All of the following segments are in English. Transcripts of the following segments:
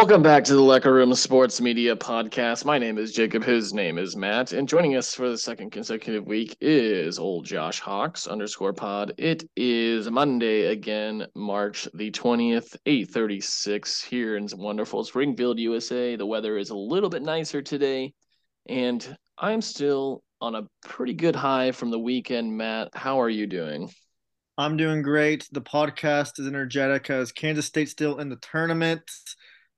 Welcome back to the Lecker Room Sports Media Podcast. My name is Jacob. His name is Matt. And joining us for the second consecutive week is old Josh Hawks underscore pod. It is Monday again, March the 20th, 836 here in wonderful Springfield, USA. The weather is a little bit nicer today. And I'm still on a pretty good high from the weekend. Matt, how are you doing? I'm doing great. The podcast is energetic because Kansas State's still in the tournament.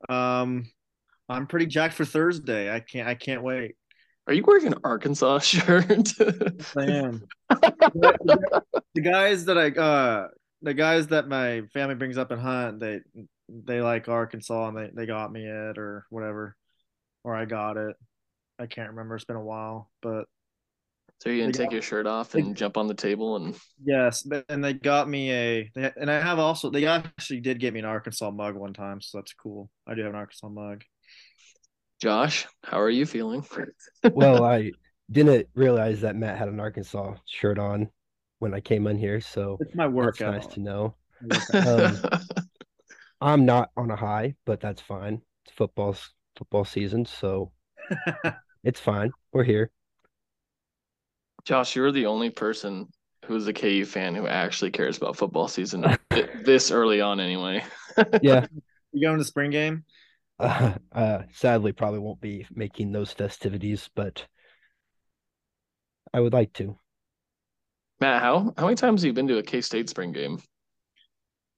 Um, I'm pretty jacked for Thursday. I can't. I can't wait. Are you wearing an Arkansas shirt? I am. the, the guys that I uh the guys that my family brings up and hunt, they they like Arkansas and they, they got me it or whatever. Or I got it. I can't remember. It's been a while, but so you're gonna take got, your shirt off and they, jump on the table and yes, and they got me a they, and I have also they actually did get me an Arkansas mug one time, so that's cool. I do have an Arkansas mug. Josh, how are you feeling? well, I didn't realize that Matt had an Arkansas shirt on when I came in here, so it's my workout. nice to know. Um, I'm not on a high, but that's fine. It's football's football season, so it's fine. We're here. Josh, you're the only person who's a KU fan who actually cares about football season this early on, anyway. yeah. You going to spring game? Uh, uh, sadly, probably won't be making those festivities, but I would like to. Matt, how how many times have you been to a K State spring game?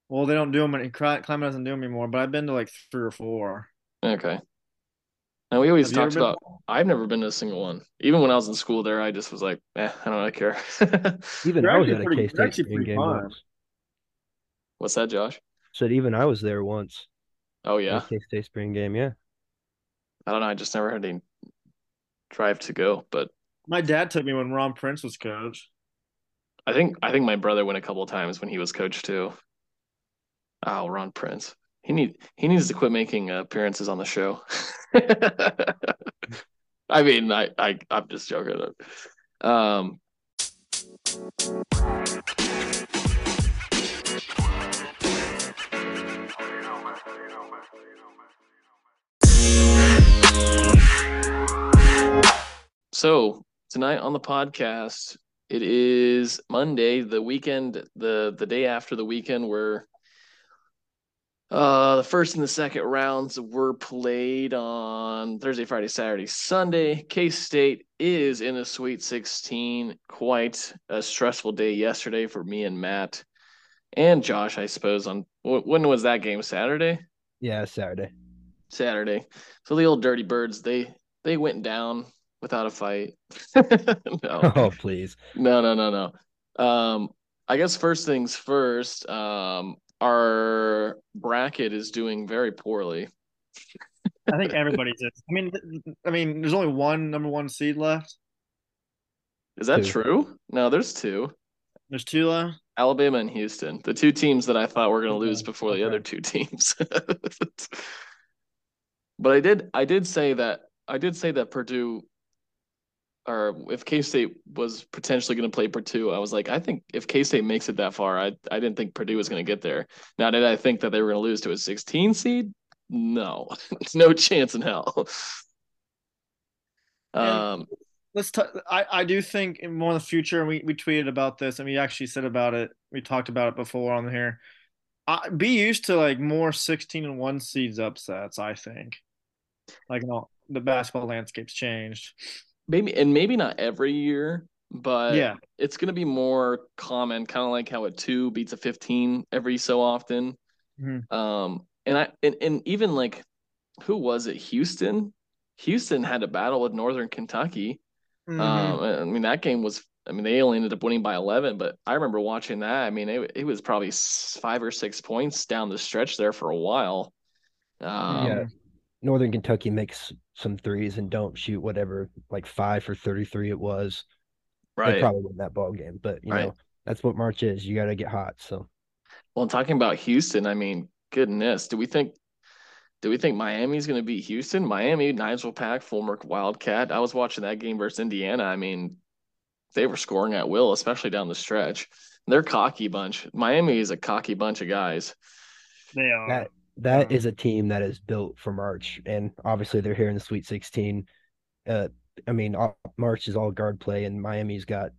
Well, they don't do them. Klieman doesn't do them anymore, but I've been to like three or four. Okay. And we always talked about. I've never been to a single one. Even when I was in school, there, I just was like, eh, I don't really care. even They're I was at a K State game once. What's that, Josh? Said even I was there once. Oh yeah, K State spring game. Yeah. I don't know. I just never had any drive to go, but my dad took me when Ron Prince was coach. I think I think my brother went a couple of times when he was coach too. Oh, Ron Prince. He need he needs to quit making appearances on the show. I mean, I, I I'm just joking. Um, so tonight on the podcast, it is Monday, the weekend, the the day after the weekend where uh, the first and the second rounds were played on Thursday, Friday, Saturday, Sunday. K State is in the Sweet 16. Quite a stressful day yesterday for me and Matt and Josh, I suppose. On when was that game? Saturday. Yeah, Saturday. Saturday. So the old Dirty Birds they they went down without a fight. no. Oh please. No, no, no, no. Um, I guess first things first. Um, our bracket is doing very poorly. I think everybody's. Is. I mean, I mean, there's only one number one seed left. Is that two. true? No, there's two. There's two left. Alabama and Houston, the two teams that I thought were going to lose before the other two teams. but I did, I did say that I did say that Purdue or if K State was potentially going to play Purdue, I was like, I think if K State makes it that far, I I didn't think Purdue was going to get there. Now, did I think that they were going to lose to a 16 seed? No, it's no chance in hell. um, let's. T- I I do think in more in the future, we we tweeted about this and we actually said about it. We talked about it before on here. I, be used to like more 16 and one seeds upsets. I think, like you know, the basketball landscape's changed maybe and maybe not every year, but yeah, it's going to be more common, kind of like how a two beats a fifteen every so often. Mm-hmm. Um, and I and, and even like who was it? Houston. Houston had a battle with Northern Kentucky. Mm-hmm. Um, I mean that game was. I mean they only ended up winning by eleven, but I remember watching that. I mean it it was probably five or six points down the stretch there for a while. Um, yeah, Northern Kentucky makes some threes and don't shoot whatever like five for thirty three it was, right. they probably win that ball game. But you Right. know that's what March is. You got to get hot. So Well, talking about Houston, I mean, goodness, do we think do we think Miami's going to beat Houston? Miami, Nigel Pack, former Wildcat. I was watching that game versus Indiana. I mean, they were scoring at will, especially down the stretch. They're cocky bunch. Miami is a cocky bunch of guys. They are. that that Yeah. is a team that is built for March, and obviously they're here in the Sweet Sixteen. Uh, I mean, all, March is all guard play, and Miami's got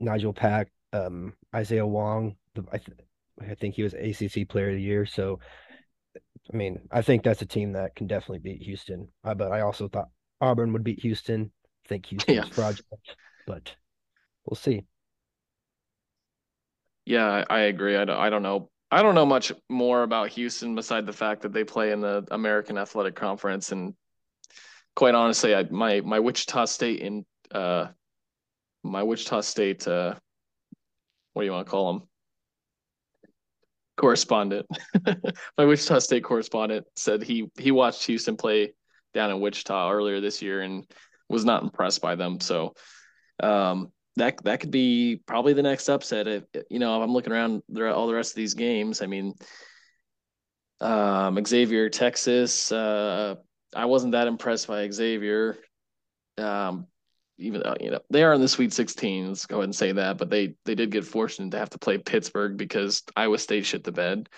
Nigel Pack, um, Isaiah Wong. The, I, th- I think he was ACC Player of the Year. So, I mean, I think that's a team that can definitely beat Houston. Uh, but I also thought Auburn would beat Houston. I think Houston's Yeah. fraudulent, but we'll see. Yeah, I, I agree. I don't, I don't know. I don't know much more about Houston beside the fact that they play in the American Athletic Conference, and quite honestly, I my my Wichita State in uh my Wichita State uh what do you want to call them? Correspondent. my Wichita State correspondent said he he watched Houston play down in Wichita earlier this year and was not impressed by them. So um that that could be probably the next upset. If, you know, if I'm looking around all the rest of these games, I mean, um, Xavier, Texas. Uh, I wasn't that impressed by Xavier. Um, even though you know they are in the Sweet 16, let's go ahead and say that. But they they did get fortunate to have to play Pittsburgh because Iowa State shit the bed.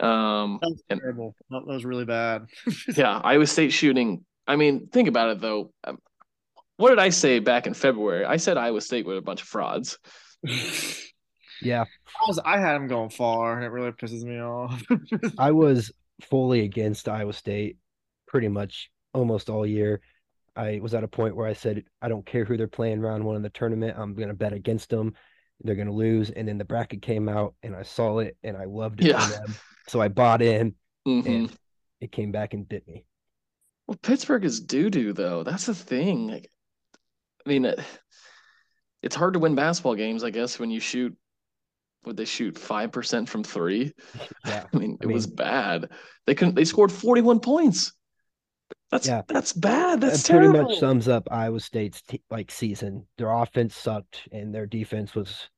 Um, That was and terrible. That that was really bad. yeah, Iowa State shooting. I mean, think about it though. What did I say back in February? I said Iowa State were a bunch of frauds. Yeah, I was I had them going far. And it really pisses me off. I was fully against Iowa State pretty much almost all year. I was at a point where I said, I don't care who they're playing round one in the tournament. I'm going to bet against them. They're going to lose. And then the bracket came out and I saw it and I loved it Yeah. them. So I bought in Mhm. and it came back and bit me. Well, Pittsburgh is doo doo though. That's the thing. Like, I mean, it, it's hard to win basketball games, I guess, when you shoot. Would they shoot five percent from three? Yeah. I mean, I it was bad. They couldn't. They scored forty-one points. That's Yeah. that's bad. That's That pretty terrible. much sums up Iowa State's te- like season. Their offense sucked and their defense was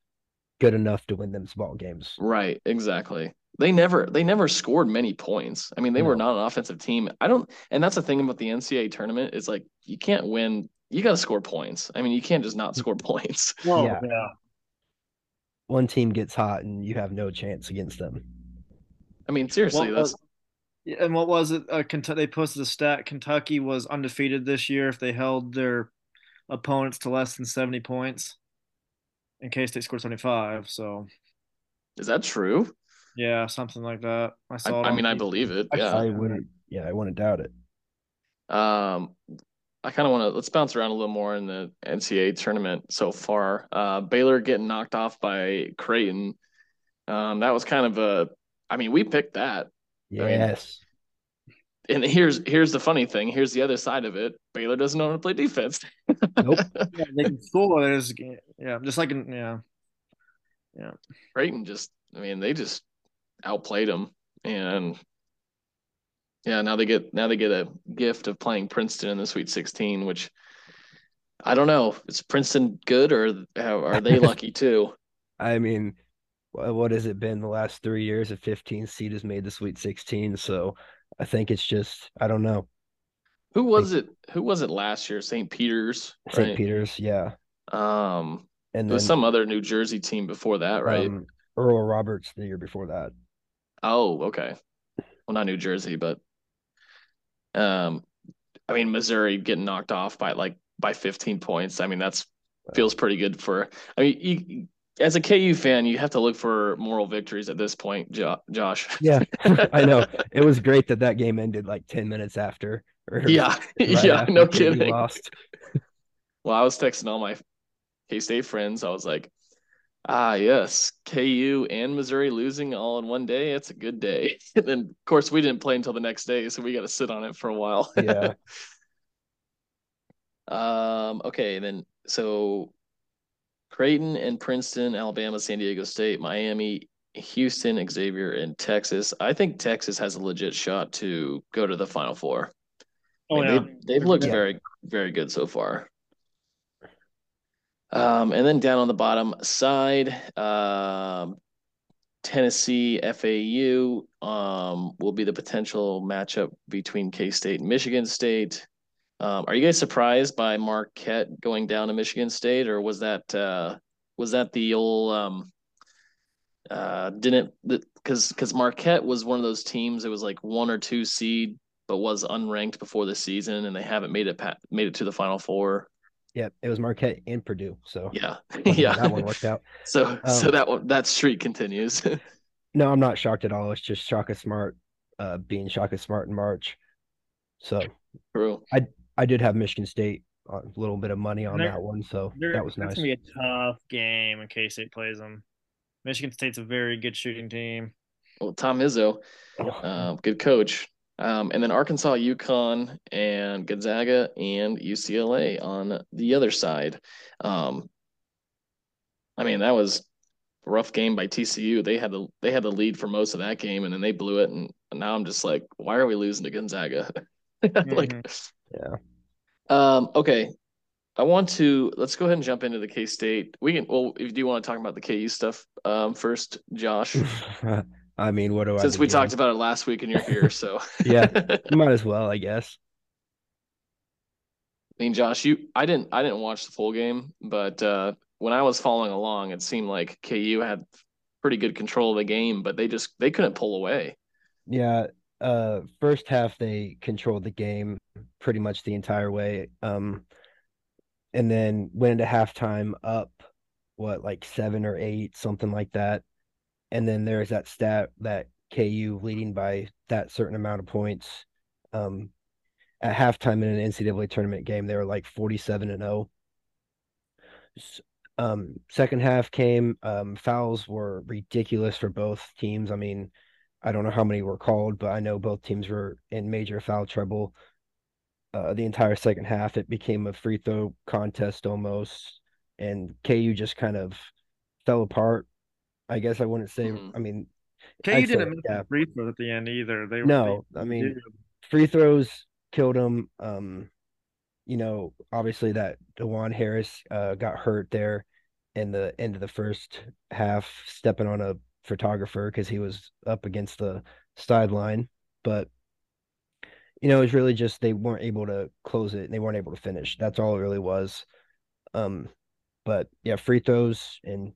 good enough to win them ball games. Right, exactly. They never they never scored many points. I mean, they were not an offensive team. I don't and that's the thing about the NCAA tournament is like you can't win. You got to score points. I mean, you can't just not score points. Whoa, Yeah. yeah. One team gets hot and you have no chance against them. I mean, seriously, What that's was- And what was it? Uh, Kentucky, they posted a stat. Kentucky was undefeated this year if they held their opponents to less than 70 points. In case they scored 75. So, is that true? Yeah, something like that. I I, saw it. I on mean, I believe it. Yeah. I wouldn't yeah, I wouldn't doubt it. Um, I kind of want to let's bounce around a little more in the NCAA tournament so far. Uh, Baylor getting knocked off by Creighton. Um, that was kind of a. I mean, we picked that, mean- Yes. and here's here's the funny thing. Here's the other side of it. Baylor doesn't know how to play defense. Nope. Yeah, they can score. They just, yeah, just like, in- yeah, yeah. Creighton just, I mean, they just outplayed them, and yeah, now they get now they get a gift of playing Princeton in the Sweet 16, which I don't know. Is Princeton good or are they lucky too? I mean, what has it been the last three years? A 15 seed has made the Sweet 16. So I think it's just, I don't know. Who was it? Who was it last year? St. Peter's, St. right? Peter's, yeah. Um, And there was some other New Jersey team before that, right? um, Oral Roberts the year before that. Oh, okay. Well, not New Jersey, but um, I mean Missouri getting knocked off by like by 15 points. I mean that's feels pretty good for. I mean, you as a KU fan, you have to look for moral victories at this point, jo- Josh. Yeah, I know. It was great that that game ended like 10 minutes after. yeah, right yeah, after no kidding. Lost. Well, I was texting all my K State friends. I was like, ah, yes, KU and Missouri losing all in one day. It's a good day. And then, of course, we didn't play until the next day, so we got to sit on it for a while. Yeah. um. Okay. Then, so Creighton and Princeton, Alabama, San Diego State, Miami, Houston, Xavier, and Texas. I think Texas has a legit shot to go to the Final Four. Oh, I mean, yeah. they've, they've looked Yeah. very, very good so far. Um, and then down on the bottom side, um, Tennessee FAU um, will be the potential matchup between K State and Michigan State. Um, are you guys surprised by Marquette going down to Michigan State, or was that uh, was that the old um, uh, didn't because because Marquette was one of those teams that was like one or two seed but was unranked before the season, and they haven't made it made it to the Final Four. Yep, it was Marquette and Purdue. So Yeah, yeah, that one worked out. So so Um, that one that streak continues. No, I'm not shocked at all. It's just Shaka Smart uh, being Shaka Smart in March. So True. I I did have Michigan State a little bit of money on They're- that one, so They're- that was that's nice. gonna be a tough game when K State plays them. Michigan State's a very good shooting team. Well, Tom Izzo, um, good coach. Um, and then Arkansas, UConn, and Gonzaga and UCLA on the other side. Um, I mean, that was a rough game by TCU. They had the they had the lead for most of that game, and then they blew it. And now I'm just like, why are we losing to Gonzaga? like, Yeah. um, okay. I want to let's go ahead and jump into the K State. We can well, if you do want to talk about the KU stuff um, first, Josh, I mean, what do I? since we talked about it last week and you're here, so Yeah. Might as well, I guess. I mean, Josh, you I didn't I didn't watch the full game, but uh, when I was following along, it seemed like KU had pretty good control of the game, but they just they couldn't pull away. Yeah. Uh, first half they controlled the game pretty much the entire way. Um, and then went into halftime up, what, like seven or eight, something like that. And then there's that stat that KU leading by that certain amount of points. Um, at halftime in an NCAA tournament game, they were like 47 and 0. Um, second half came, um, fouls were ridiculous for both teams. I mean, I don't know how many were called, but I know both teams were in major foul trouble. Uh, the entire second half, it became a free throw contest almost, and KU just kind of fell apart. I guess I wouldn't say. Mhm. I mean, KU I'd didn't miss yeah. the free throws at the end either. They No, they- I mean, dude, free throws killed him. Um, you know, obviously that Dajuan Harris uh got hurt there in the end of the first half, stepping on a photographer because he was up against the sideline. But you know, it was really just they weren't able to close it and they weren't able to finish. That's all it really was. Um, but yeah, free throws and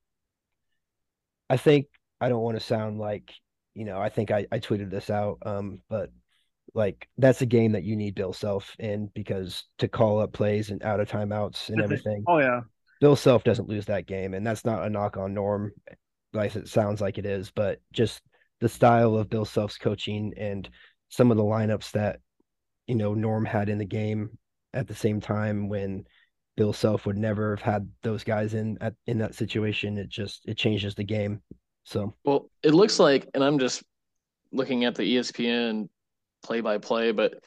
I think I don't want to sound like, you know, I think I, I tweeted this out. Um, but like that's a game that you need Bill Self in because to call up plays and out of timeouts and everything. Oh yeah. Bill Self doesn't lose that game, and that's not a knock on Norm, like it sounds like it is, but just the style of Bill Self's coaching and some of the lineups that you know Norm had in the game at the same time when Bill Self would never have had those guys in at in that situation. It just it changes the game. So Well, it looks like, and I'm just looking at the ESPN play by play, but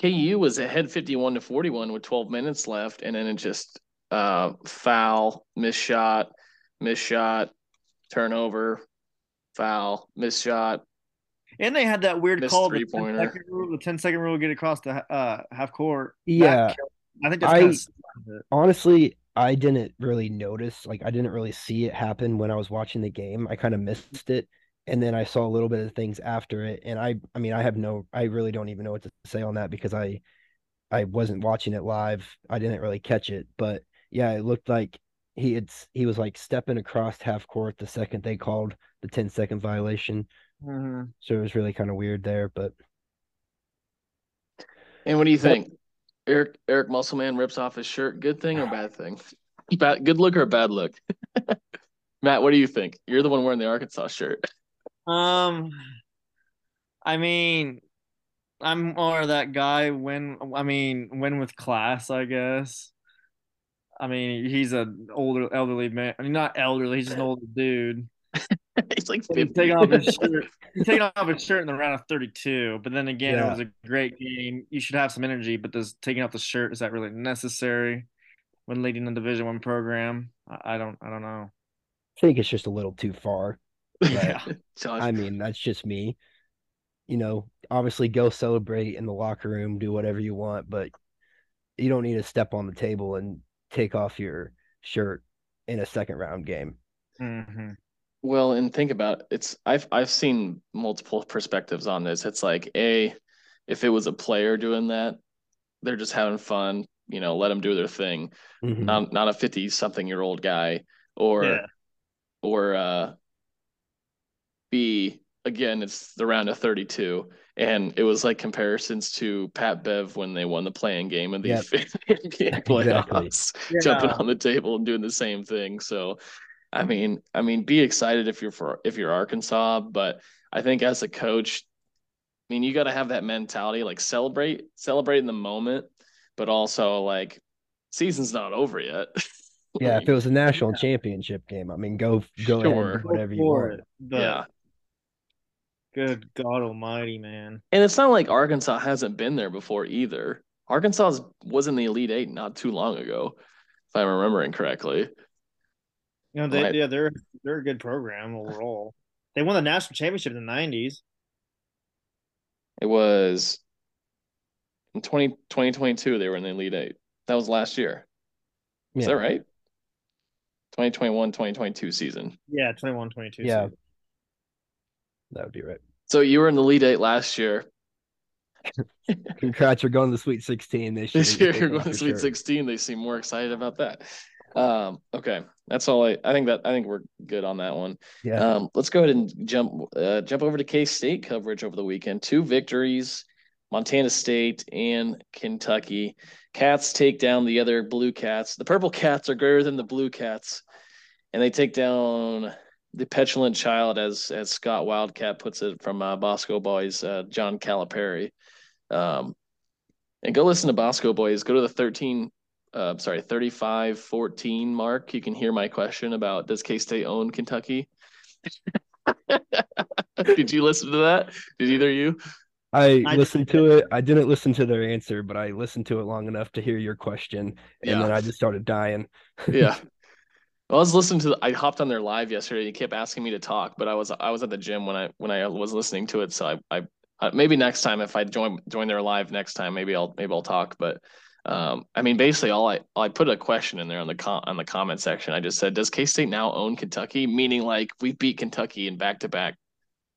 KU was ahead 51 to 41 with 12 minutes left, and then it just uh, foul, miss shot, miss shot, turnover, foul, miss shot. And they had that weird call, the 10 rule, the 10 second rule, get across the uh, half court. Yeah, killed- I think that's I- kind of honestly, I didn't really notice, like I didn't really see it happen when I was watching the game. I kind of missed it. And then I saw a little bit of things after it. And I I mean, I have no I really don't even know what to say on that because I I wasn't watching it live. I didn't really catch it. But yeah, it looked like he had he was like stepping across half court the second they called the 10 second violation. Mhm. So it was really kind of weird there. But And what do you think? Eric Eric Musselman rips off his shirt. Good thing or bad thing? Bad, good look or bad look? Matt, what do you think? You're the one wearing the Arkansas shirt. Um, I mean, I'm more that guy when I mean when with class, I guess. I mean, he's an older, elderly man. I mean, not elderly. He's an older dude. He's like He's taking off his shirt. He's taking off his shirt in the round of 32. But then again, Yeah. it was a great game. You should have some energy, but does taking off the shirt is that really necessary when leading a Division One program? I, I don't. I don't know. I think it's just a little too far. Yeah. I mean, that's just me. you know, obviously go celebrate in the locker room, do whatever you want, but you don't need to step on the table and take off your shirt in a second round game. Mm-hmm. Well, and think about it, it's I've I've seen multiple perspectives on this. It's like a if it was a player doing that, they're just having fun, you know, let them do their thing. Mhm. Not not a 50 something year old guy or Yeah. or uh B again it's the round of 32 and it was like comparisons to Pat Bev when they won the playing game of the Yep. NBA playoffs Yeah. jumping on the table and doing the same thing so I mean I mean be excited if you're for if you're Arkansas but I think as a coach I mean you got to have that mentality like celebrate celebrate in the moment but also like season's not over yet Yeah, if it was a national championship game, I mean, go go ahead Sure. and do whatever you want. it, but yeah good God Almighty, man. And it's not like Arkansas hasn't been there before either. Arkansas was in the Elite Eight not too long ago, if I'm remembering correctly. You know, they Right. yeah, they're they're a good program overall. They won the national championship in the nineties. It was in 20, 2022, they were in the Elite Eight. That was last year. Is Yeah. that right? 2021 2022 season. Yeah, 21, 22. Yeah. season. That would be right. So you were in the Elite Eight last year. Congrats, you're going to the Sweet 16 this year. This You year take you're going to your Sweet shirt. 16. They seem more excited about that. Um, okay. That's all I I think that I think we're good on that one. Yeah. Um, let's go ahead and jump uh, jump over to K State coverage over the weekend. Two victories, Montana State and Kentucky. Cats take down the other Blue Cats. The Purple Cats are greater than the Blue Cats, and they take down the petulant child, as as Scott Wildcat puts it from uh, Bosco Boys, uh, John Calipari. Um, and go listen to Bosco Boys. Go to the thirteen. Uh, sorry, 35 14 mark. You can hear my question about does K State own Kentucky? Did you listen to that? Did either of you? I, I listened to it. I didn't listen to their answer, but I listened to it long enough to hear your question, and Yeah. then I just started dying. Yeah. I was listening to. I hopped on their live yesterday. He kept asking me to talk, but I was I was at the gym when I when I was listening to it. So I I uh, maybe next time if I join join their live next time, maybe I'll maybe I'll talk. But um, I mean, basically, all I I put a question in there on the com- on the comment section. I just said, does K State now own Kentucky? Meaning like we beat Kentucky in back to back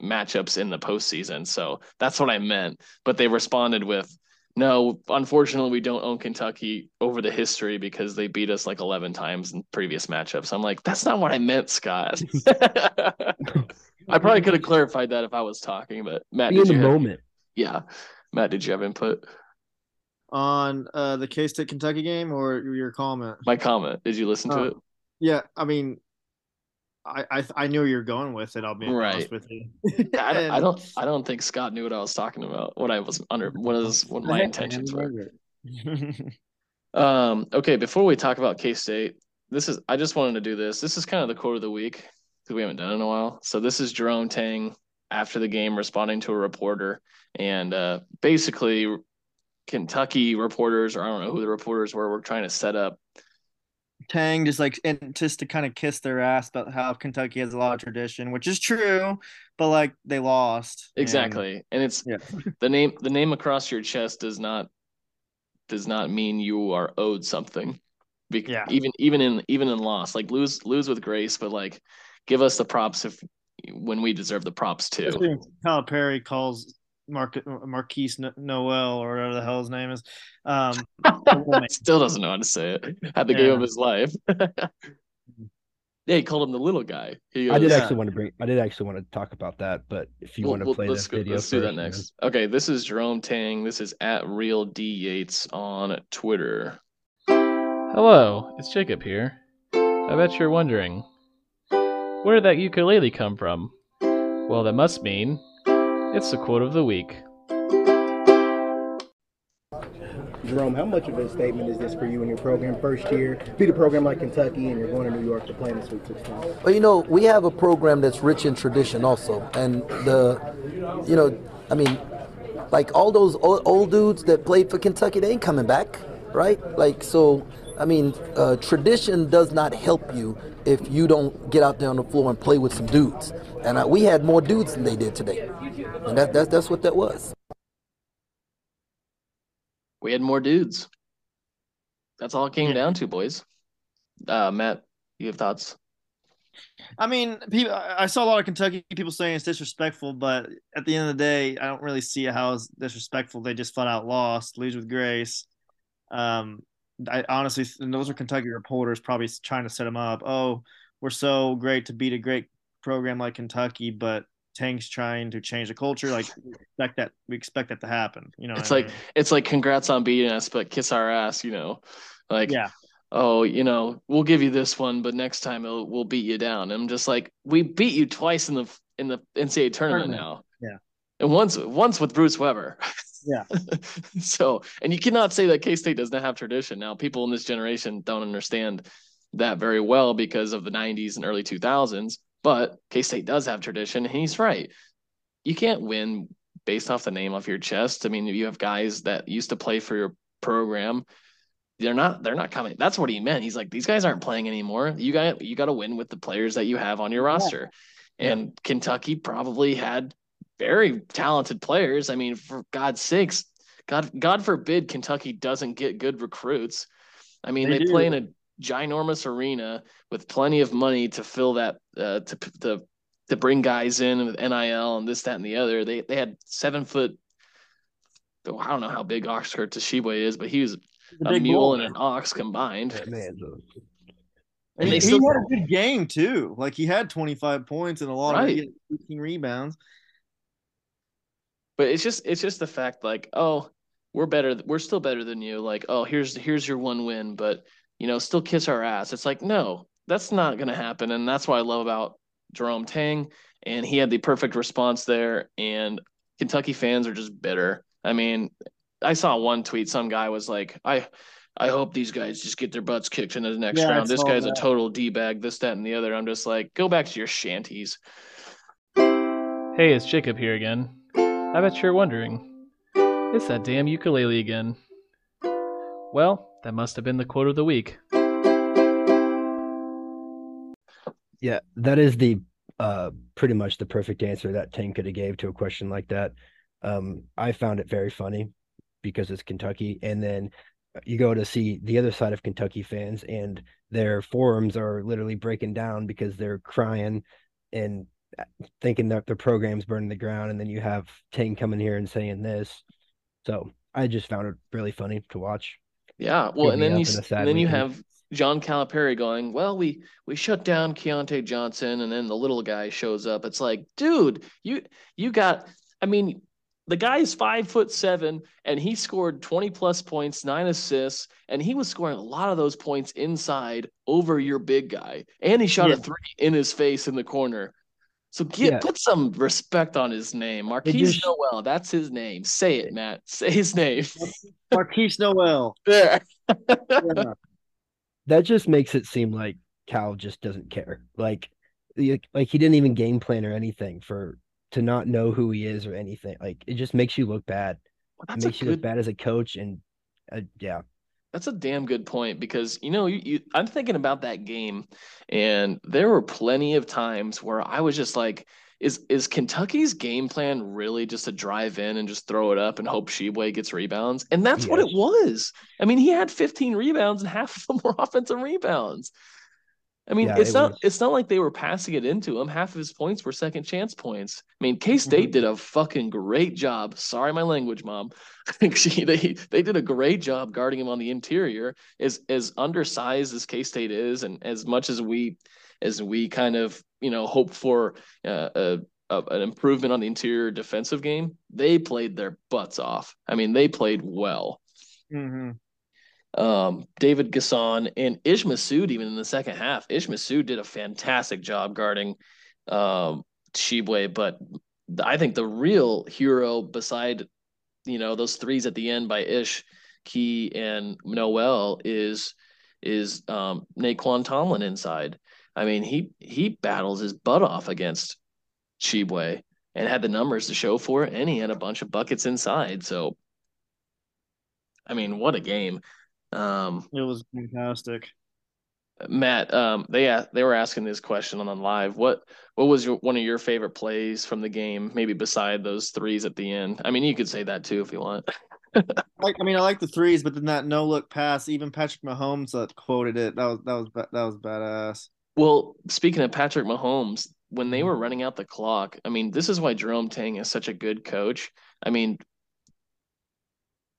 matchups in the postseason. So that's what I meant. But they responded with, no, unfortunately, we don't own Kentucky over the history because they beat us like 11 times in previous matchups. I'm like, that's not what I meant, Scott. I probably could have clarified that if I was talking, but Matt, in the moment. yeah, Matt, did you have input? On uh, the K State Kentucky game or your comment? My comment, did you listen to Oh. it? Yeah, I mean, I I, I knew you were going with it. I'll be honest Right. with you. I don't, I don't, I don't think Scott knew what I was talking about. What I was under, what is, what my intentions were. Um, okay, before we talk about K State, this is I just wanted to do this. This is kind of the quote of the week because we haven't done it in a while. So this is Jerome Tang after the game responding to a reporter, and uh, basically Kentucky reporters, or I don't know who the reporters were, were trying to set up. Tang just like and just to kind of kiss their ass about how Kentucky has a lot of tradition, which is true, but like they lost. Exactly, and it's Yeah. the name the name across your chest does not does not mean you are owed something. Be- Yeah. Even even in even in loss, like lose lose with grace, but like give us the props if when we deserve the props too. Calipari calls Mark Marquise Noel or whatever the hell his name is. Um. Still doesn't know how to say it. Had the game of his life. yeah, he called him the little guy. He I did goes- actually want to bring. I did actually want to talk about that, but if you Well, want to well, play let's go- video, let's do that first, man. next. Okay, this is Jerome Tang. This is at Real D Yates on Twitter. Hello, it's Jacob here. I bet you're wondering, where did that ukulele come from? Well, that must mean it's the quote of the week. Jerome, how much of a statement is this for you in your program? First year, beat a program like Kentucky, and you're going to New York to play in the Sweet 16. Well, you know, we have a program that's rich in tradition also. And the, you know, I mean, like all those old, old dudes that played for Kentucky, they ain't coming back, right? Like, so I mean, uh, tradition does not help you if you don't get out there on the floor and play with some dudes. And uh, we had more dudes than they did today, and that, that's that's what that was. We had more dudes. That's all it came down to, boys. Uh, Matt, you have thoughts? I mean, people. I saw a lot of Kentucky people saying it's disrespectful, but at the end of the day, I don't really see how it's disrespectful. They just flat out lost, lose with grace. Um, I honestly, and those are Kentucky reporters probably trying to set them up. Oh, we're so great to beat a great program like Kentucky, but Tang's trying to change the culture. Like we expect that we expect that to happen. You know, it's like I mean? it's like congrats on beating us, but kiss our ass. You know, like yeah. Oh, you know, we'll give you this one, but next time we'll beat you down. I'm just like, we beat you twice in the in the NCAA tournament, tournament. now. Yeah, and once once with Bruce Weber. Yeah. so, and you cannot say that K State doesn't have tradition. Now, people in this generation don't understand that very well because of the 90s and early 2000s, but K State does have tradition. And he's right. You can't win based off the name off your chest. I mean, you have guys that used to play for your program. They're not. They're not coming. That's what he meant. He's like, these guys aren't playing anymore. You got. You got to win with the players that you have on your roster. Yeah. And. Kentucky probably had very talented players. I mean, for God's sakes, God God forbid Kentucky doesn't get good recruits. I mean, they, they play in a ginormous arena with plenty of money to fill that uh, to to to bring guys in with NIL and this, that, and the other. They they had seven foot. I don't know how big Oscar Tshiebwe is, but he was a mule and an ox combined. Yeah, man, and, he, still, he, had a good game too. Like he had 25 points and a lot right. of 18 rebounds. But it's just it's just the fact like, oh, we're better we're still better than you. Like, oh, here's here's your one win, but you know, still kiss our ass. It's like, no, that's not gonna happen. And that's what I love about Jerome Tang. And he had the perfect response there. And Kentucky fans are just bitter. I mean, I saw one tweet, some guy was like, I I hope these guys just get their butts kicked in the next yeah, round. This guy's that. a total D bag, this, that, and the other. I'm just like, go back to your shanties. Hey, it's Jacob here again. I bet you're wondering, it's that damn ukulele again. Well, that must have been the quote of the week. Yeah, that is the uh pretty much the perfect answer that Tang could have gave to a question like that. Um, I found it very funny because it's Kentucky, and then you go to see the other side of Kentucky fans, and their forums are literally breaking down because they're crying and thinking that their program's burning the ground, and then you have Tang coming here and saying this. So I just found it really funny to watch. Yeah, well, and then you and then you have John Calipari going, "Well, we we shut down Keyontae Johnson, and then the little guy shows up." It's like, dude, you you got. I mean, the guy's five foot seven, and he scored twenty plus points, nine assists, and he was scoring a lot of those points inside over your big guy, and he shot yeah. a three in his face in the corner. So get yeah. put some respect on his name. Markquis just, Nowell. That's his name. Say it, Matt. Say his name. Markquis Nowell. Yeah. yeah. That just makes it seem like Cal just doesn't care. Like, like he didn't even game plan or anything for to not know who he is or anything. Like it just makes you look bad. Well, it makes you good... look bad as a coach, and uh, yeah. That's a damn good point because you know you, you, I'm thinking about that game, and there were plenty of times where I was just like, "Is is Kentucky's game plan really just to drive in and just throw it up and hope Tshiebwe gets rebounds?" And that's yes. what it was. I mean, he had 15 rebounds and half of them were offensive rebounds. I mean, yeah, it's it not was... it's not like they were passing it into him. Half of his points were second chance points. I mean, K State mm-hmm. did a fucking great job. Sorry, my language, mom. they they did a great job guarding him on the interior. As as undersized as K State is, and as much as we as we kind of you know hope for uh, a, a, an improvement on the interior defensive game, they played their butts off. I mean, they played well. Mm-hmm um, David N'Guessan and Ish Massoud even in the second half. Ish Massoud did a fantastic job guarding um, but I think the real hero beside you know those threes at the end by Ish, Key, and Nowell is is um, Nae'Qwan Tomlin inside. I mean, he he battles his butt off against Tshiebwe and had the numbers to show for it, and he had a bunch of buckets inside. So, I mean, what a game! Um, It was fantastic. Matt, um, they they were asking this question on the live. What what was your one of your favorite plays from the game? Maybe beside those threes at the end. I mean, you could say that too if you want. Like I mean, I like the threes, but then that no look pass, even Patrick Mahomes uh, quoted it. That was that was that was badass. Well, speaking of Patrick Mahomes, when they were running out the clock, I mean, this is why Jerome Tang is such a good coach. I mean,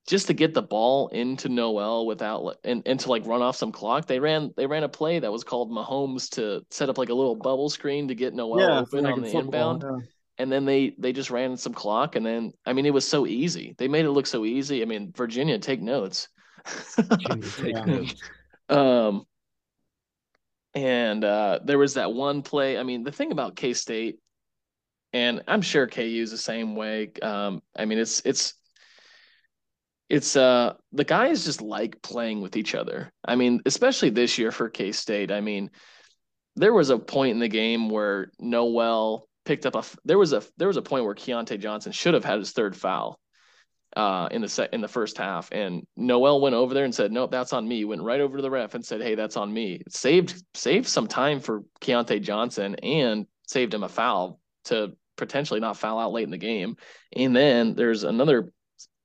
just to get the ball into Nowell without and, and to like run off some clock, they ran they ran a play that was called Mahomes to set up like a little bubble screen to get Nowell yeah, open like on the football, inbound. yeah. and then they they just ran some clock and then I mean it was so easy. They made it look so easy. I mean, Virginia, take notes. Junior, take Yeah. notes. um and uh there was that one play. I mean, the thing about K-State and I'm sure KU is the same way. Um I mean, it's it's it's uh the guys just like playing with each other. I mean, especially this year for K-State. I mean, there was a point in the game where Nowell picked up a there was a there was a point where Keyontae Johnson should have had his third foul uh in the set in the first half and Nowell went over there and said nope that's on me went right over to the ref and said hey that's on me it saved saved some time for Keyontae Johnson and saved him a foul to potentially not foul out late in the game and then there's another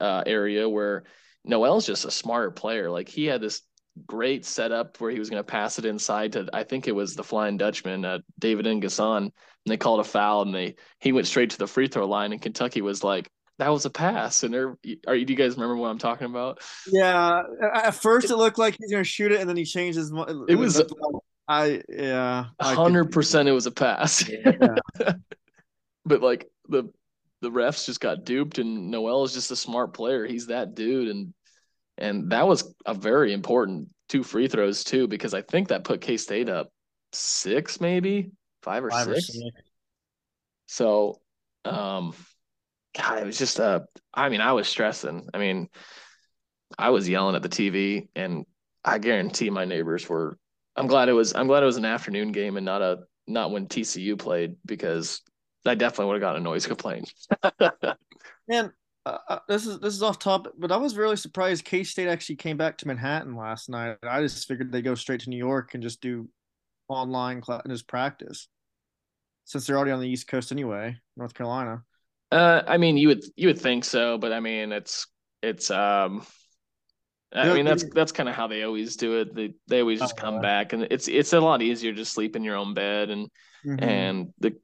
uh area where Nowell's just a smarter player like he had this great setup where he was going to pass it inside to I think it was the Flying Dutchman, uh, David N'Guessan, and they called a foul and they he went straight to the free throw line and Kentucky was like that was a pass and they're you do you guys remember what I'm talking about? Yeah, at first it looked like he's gonna shoot it, and then he changed his. It was- I yeah. Hundred percent it was a pass. but like the the refs just got duped and Nowell is just a smart player. He's that dude and and that was a very important two free throws too because I think that put K State up six maybe five or Five or six. six. So, um, God, it was just uh, I mean, I was stressing. I mean, I was yelling at the TV, and I guarantee my neighbors were. I'm glad it was. I'm glad it was an afternoon game and not a not when TCU played because I definitely would have got a noise complaint. Man, uh, uh, this is this is off topic, but I was really surprised K State actually came back to Manhattan last night. I just figured they go straight to New York and just do online class and just practice, since they're already on the East Coast anyway, North Carolina. Uh, I mean, you would you would think so, but I mean, it's it's um. I mean that's that's kind of how they always do it. They they always just come yeah. back, and it's it's a lot easier to sleep in your own bed and Mm-hmm. and the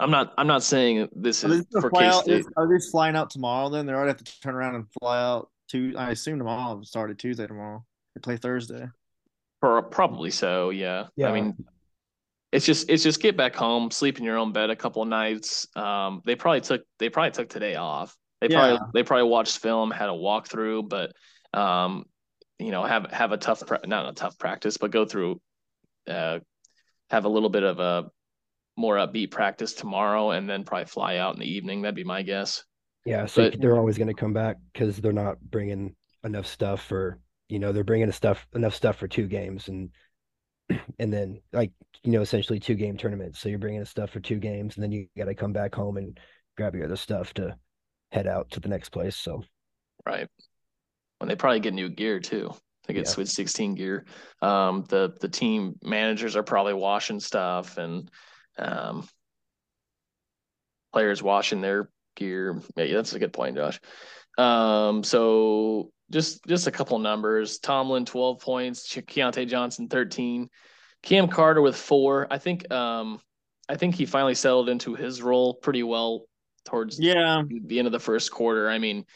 I'm not I'm not saying this Are is for fly K out- State. Are they flying out tomorrow? Then they already have to turn around and fly out. To I assume tomorrow. Started Tuesday tomorrow. They play Thursday. Probably so, yeah. Yeah. I mean, it's just it's just get back home, sleep in your own bed a couple of nights. Um, they probably took they probably took today off. They probably they probably watched film, had a walkthrough, but um, you know, have have a tough pra- not a tough practice, but go through, uh, have a little bit of a more upbeat practice tomorrow, and then probably fly out in the evening. That'd be my guess. Yeah, so But- they're always going to come back because they're not bringing enough stuff for you know they're bringing stuff enough stuff for two games and and then like you know essentially two game tournaments. So you're bringing stuff for two games and then you got to come back home and grab your other stuff to head out to the next place. So Right. when they probably get new gear too. They get Yeah. Sweet 16 gear. Um, the the team managers are probably washing stuff and um, players washing their gear. Yeah, that's a good point, Josh. Um, so just just a couple numbers. Tomlin 12 points, Ke- Keyontae Johnson 13, Cam Carter with four. I think um I think he finally settled into his role pretty well towards Yeah, the end of the first quarter. I mean,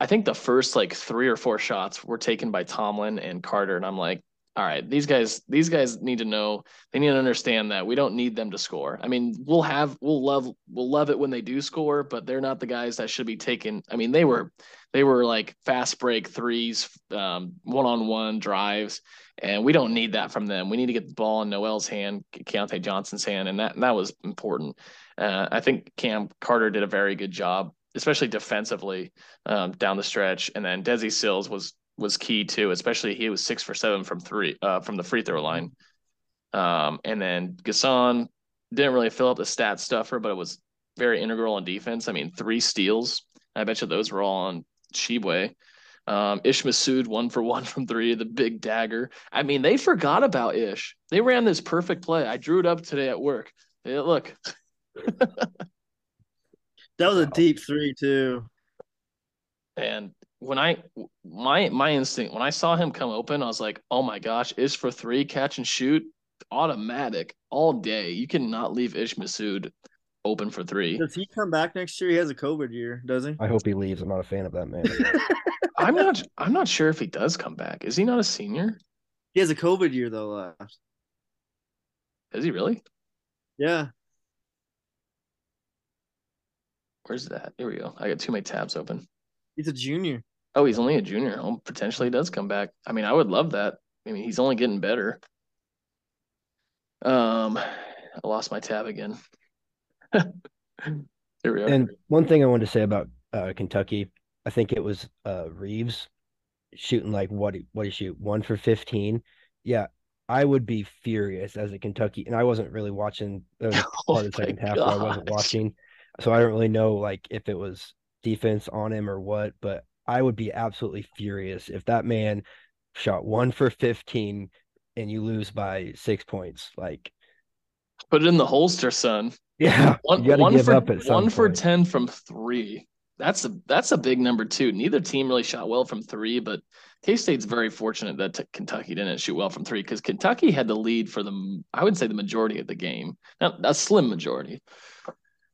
I think the first like three or four shots were taken by Tomlin and Carter, and I'm like, all right, these guys, these guys need to know, they need to understand that we don't need them to score. I mean, we'll have, we'll love, we'll love it when they do score, but they're not the guys that should be taken. I mean, they were, they were like fast break threes, um, one-on-one drives, and we don't need that from them. We need to get the ball in Nowell's hand, Keyontae Johnson's hand, and that that was important. Uh, I think Cam Carter did a very good job, especially defensively um, down the stretch, and then Desi Sills was was key too, especially he was six for seven from three uh, from the free throw line. Um, and then Gasson didn't really fill up the stat stuffer, but it was very integral on defense. I mean, three steals. I bet you those were all on Tshiebwe. Um, Ish Massoud one for one from three, the big dagger. I mean, they forgot about Ish. They ran this perfect play. I drew it up today at work. Yeah, look, That was a deep three too. and when I my my instinct when I saw him come open, I was like, oh my gosh, Ish for three, catch and shoot, automatic all day. You cannot leave Ish Massoud open for three. Does he come back next year? He has a COVID year, does he? I hope he leaves. I'm not a fan of that man. I'm not I'm not sure if he does come back. Is he not a senior? He has a COVID year though left. Is he really? Yeah. Where's that? Here we go. I got too many tabs open. He's a junior. Oh, he's only a junior. Oh, potentially does come back. I mean, I would love that. I mean, he's only getting better. Um, I lost my tab again. Here we are. and one thing I wanted to say about uh, Kentucky, I think it was uh, Reeves shooting like what what he shoot one for fifteen. Yeah, I would be furious as a Kentucky, and I wasn't really watching. A Oh the second half I wasn't watching, so I don't really know like if it was defense on him or what. But I would be absolutely furious if that man shot one for fifteen and you lose by six points. Like, Put it in the holster, son. yeah, One, one for up at some one for ten from three. That's a that's a big number too. Neither team really shot well from three, but K State's very fortunate that t- Kentucky didn't shoot well from three because Kentucky had the lead for the I would say the majority of the game, not a slim majority.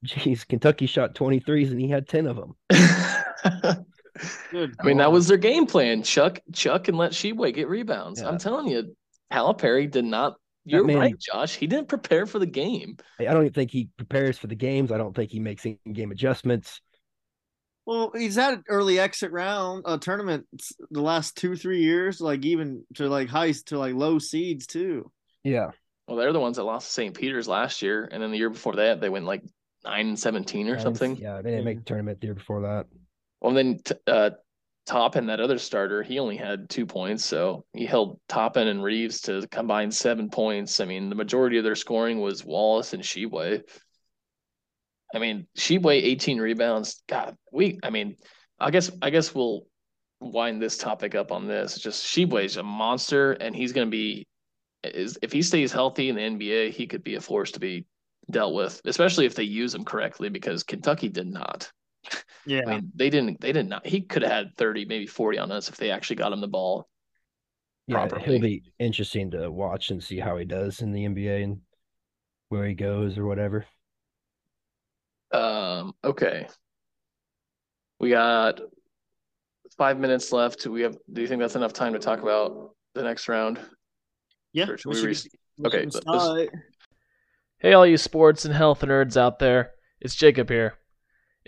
Jeez, Kentucky shot 23s and he had 10 of them. I Good. mean, that was their game plan. Chuck, Chuck, and let Tshiebwe get rebounds. Yeah. I'm telling you, Calipari did not. You're man- right, Josh. He didn't prepare for the game. I I don't even think he prepares for the games. I don't think he makes in-game adjustments. Well, he's had an early exit round uh tournaments the last two, three years, like even to like high to like low seeds too. Yeah. Well, they're the ones that lost to St. Peter's last year, and then the year before that, they went like nine and seventeen or Yeah, something. Yeah, they didn't make the tournament the year before that. Well, then t- uh, Toppin, that other starter, he only had two points, so he held Toppin and Reeves to combine seven points. I mean, the majority of their scoring was Wallace and Tshiebwe. I mean, Tshiebwe eighteen rebounds. God, we. I mean, I guess I guess we'll wind this topic up on this. Just Tshiebwe's a monster, and he's going to be is if he stays healthy in the NBA, he could be a force to be dealt with, especially if they use him correctly. Because Kentucky did not. Yeah. I mean, they didn't. They did not. He could have had thirty, maybe forty on us if they actually got him the ball. Yeah, Properly. he'll be interesting to watch and see how he does in the NBA and where he goes or whatever. Um. Okay. We got five minutes left. Do we have? Do you think that's enough time to talk about the next round? yeah. We we should re- be- okay, should but this- start. Hey, all you sports and health nerds out there, it's Jacob here.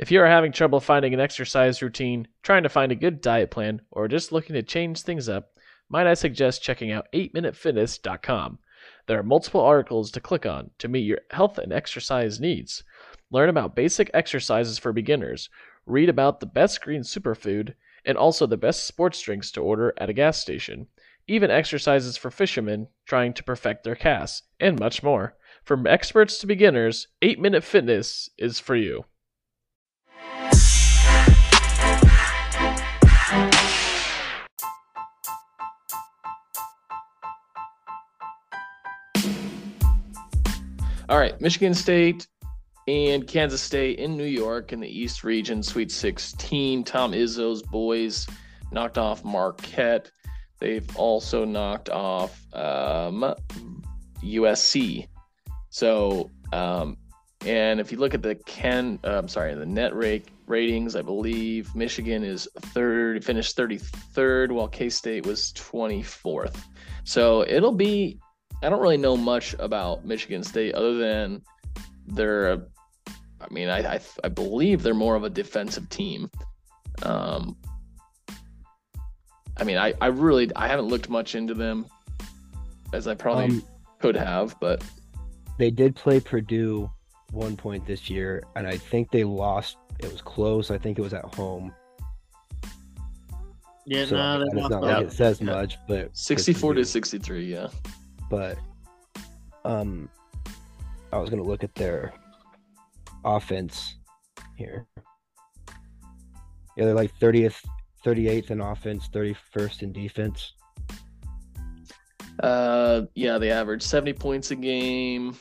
If you are having trouble finding an exercise routine, trying to find a good diet plan, or just looking to change things up, might I suggest checking out 8minutefitness.com. There are multiple articles to click on to meet your health and exercise needs. Learn about basic exercises for beginners, read about the best green superfood, and also the best sports drinks to order at a gas station, even exercises for fishermen trying to perfect their casts, and much more. From experts to beginners, 8 Minute Fitness is for you. All right, Michigan State and Kansas State in New York in the East Region, Sweet 16. Tom Izzo's boys knocked off Marquette. They've also knocked off um, USC. So, um, and if you look at the Ken, uh, I'm sorry, the net rate ratings, I believe Michigan is third, finished 33rd, while K State was 24th. So it'll be I don't really know much about Michigan State other than they're, a, I mean, I, I I believe they're more of a defensive team. Um, I mean, I I really I haven't looked much into them as I probably Um, could have, but they did play Purdue one point this year, and I think they lost. It was close. I think it was at home. Yeah, So no, and they it's lost not like it says Yeah. much, but 64 to 63, yeah. but um I was gonna look at their offense here. Yeah, they're like 30th 38th in offense, 31st in defense. Uh, yeah, they average 70 points a game,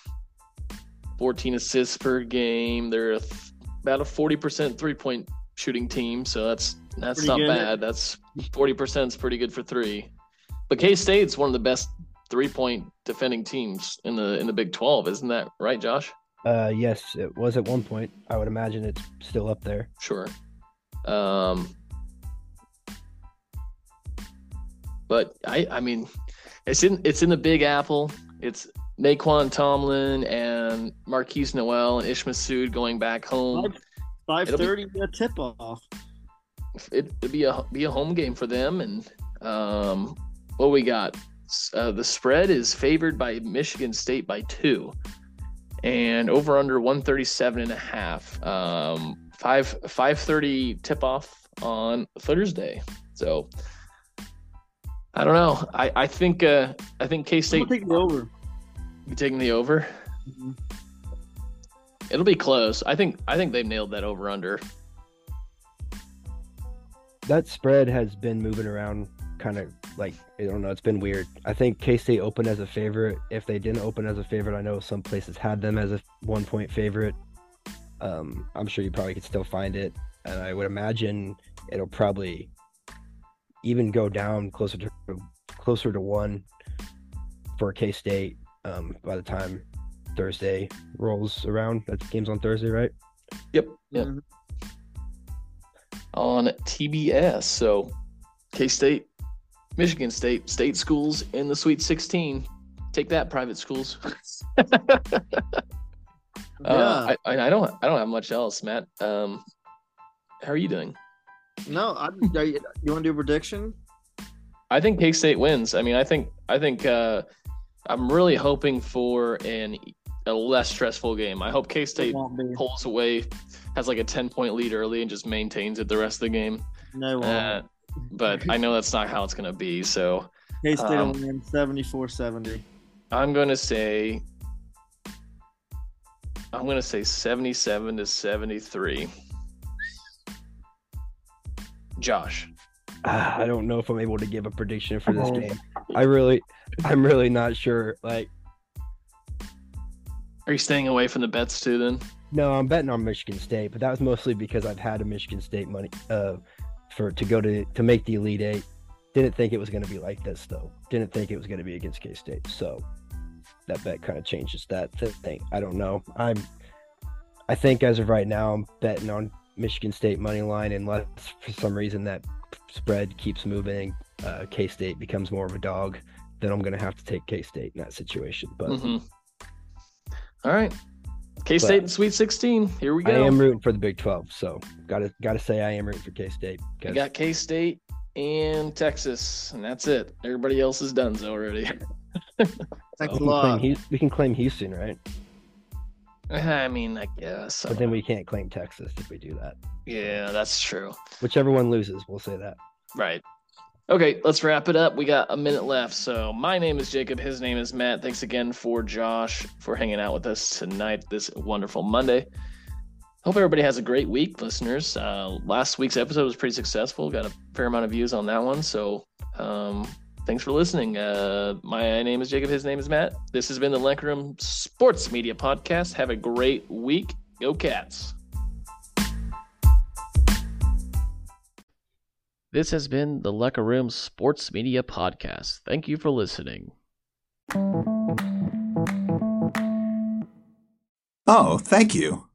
14 assists per game. They're a th- about a 40% three point shooting team, so that's that's Pretty not good. bad. That's 40% is pretty good for three. But K State's one of the best three point defending teams in the in the Big 12, isn't that right, Josh? Uh, yes, it was at one point. I would imagine it's still up there. Sure. Um, but I, I mean, it's in it's in the Big Apple. It's Nae'Qwan Tomlin and Markquis Nowell and Ish Massoud going back home. Five thirty a tip off. It, it'd be a be a home game for them. And um, what we got? Uh, the spread is favored by Michigan State by two, and over under 137 and a half. Um, five 5:30 tip off on Thursday. So I don't know. I I think uh, I think K State take the over. You taking the over. Mhm. It'll be close. I think I think they've nailed that over under. That spread has been moving around kind of like I don't know, it's been weird. I think K State opened as a favorite. If they didn't open as a favorite, I know some places had them as a one point favorite. Um, I'm sure you probably could still find it, and I would imagine it'll probably even go down closer to closer to one for K State um, by the time Thursday rolls around. That game's on Thursday, right? Yep. Yep. Mhm. on TBS. So K State, Michigan State, state schools in the Sweet 16. Take that, private schools. Yeah. Uh, I, I I don't I don't have much else, Matt. Um, how are you doing? no, I, are you, you want to do a prediction? I think K State wins. I mean, I think I think uh, I'm really hoping for an a less stressful game. I hope K State pulls away, has like a 10 point lead early, and just maintains it the rest of the game. No. Uh, but I know that's not how it's going to be. So K State um, will win 74-70. I'm going to say, I'm going to say 77 to 73. Josh, Ah, I don't know if I'm able to give a prediction for this Oh. game. I really, I'm really not sure. Like, are you staying away from the bets too? Then no, I'm betting on Michigan State, but that was mostly because I've had a Michigan State money uh for to go to to make the Elite Eight. Didn't think it was going to be like this though. Didn't think it was going to be against K State. So that bet kind of changes that thing. I don't know. I'm. I think as of right now, I'm betting on Michigan State money line unless for some reason that spread keeps moving. Uh, K State becomes more of a dog. Then I'm going to have to take K State in that situation. But Mhm. all right, K State and Sweet 16. Here we go. I am rooting for the Big 12. So gotta gotta say I am rooting for K State. We got K State and Texas, and that's it. Everybody else is done already. Thanks we, can claim, we can claim Houston, right? I mean, I guess. But then we can't claim Texas if we do that. yeah, that's true. Whichever one loses, we'll say that. Right. Okay, let's wrap it up. We got a minute left. So, my name is Jacob. His name is Matt. Thanks again for Josh for hanging out with us tonight, this wonderful Monday. Hope everybody has a great week, listeners. Uh, last week's episode was pretty successful. Got a fair amount of views on that one. So, um, thanks for listening. Uh, my name is Jacob. His name is Matt. This has been the Lenker Room Sports Media Podcast. Have a great week. Go Cats. This has been the Lecker Room Sports Media Podcast. Thank you for listening. Oh, thank you.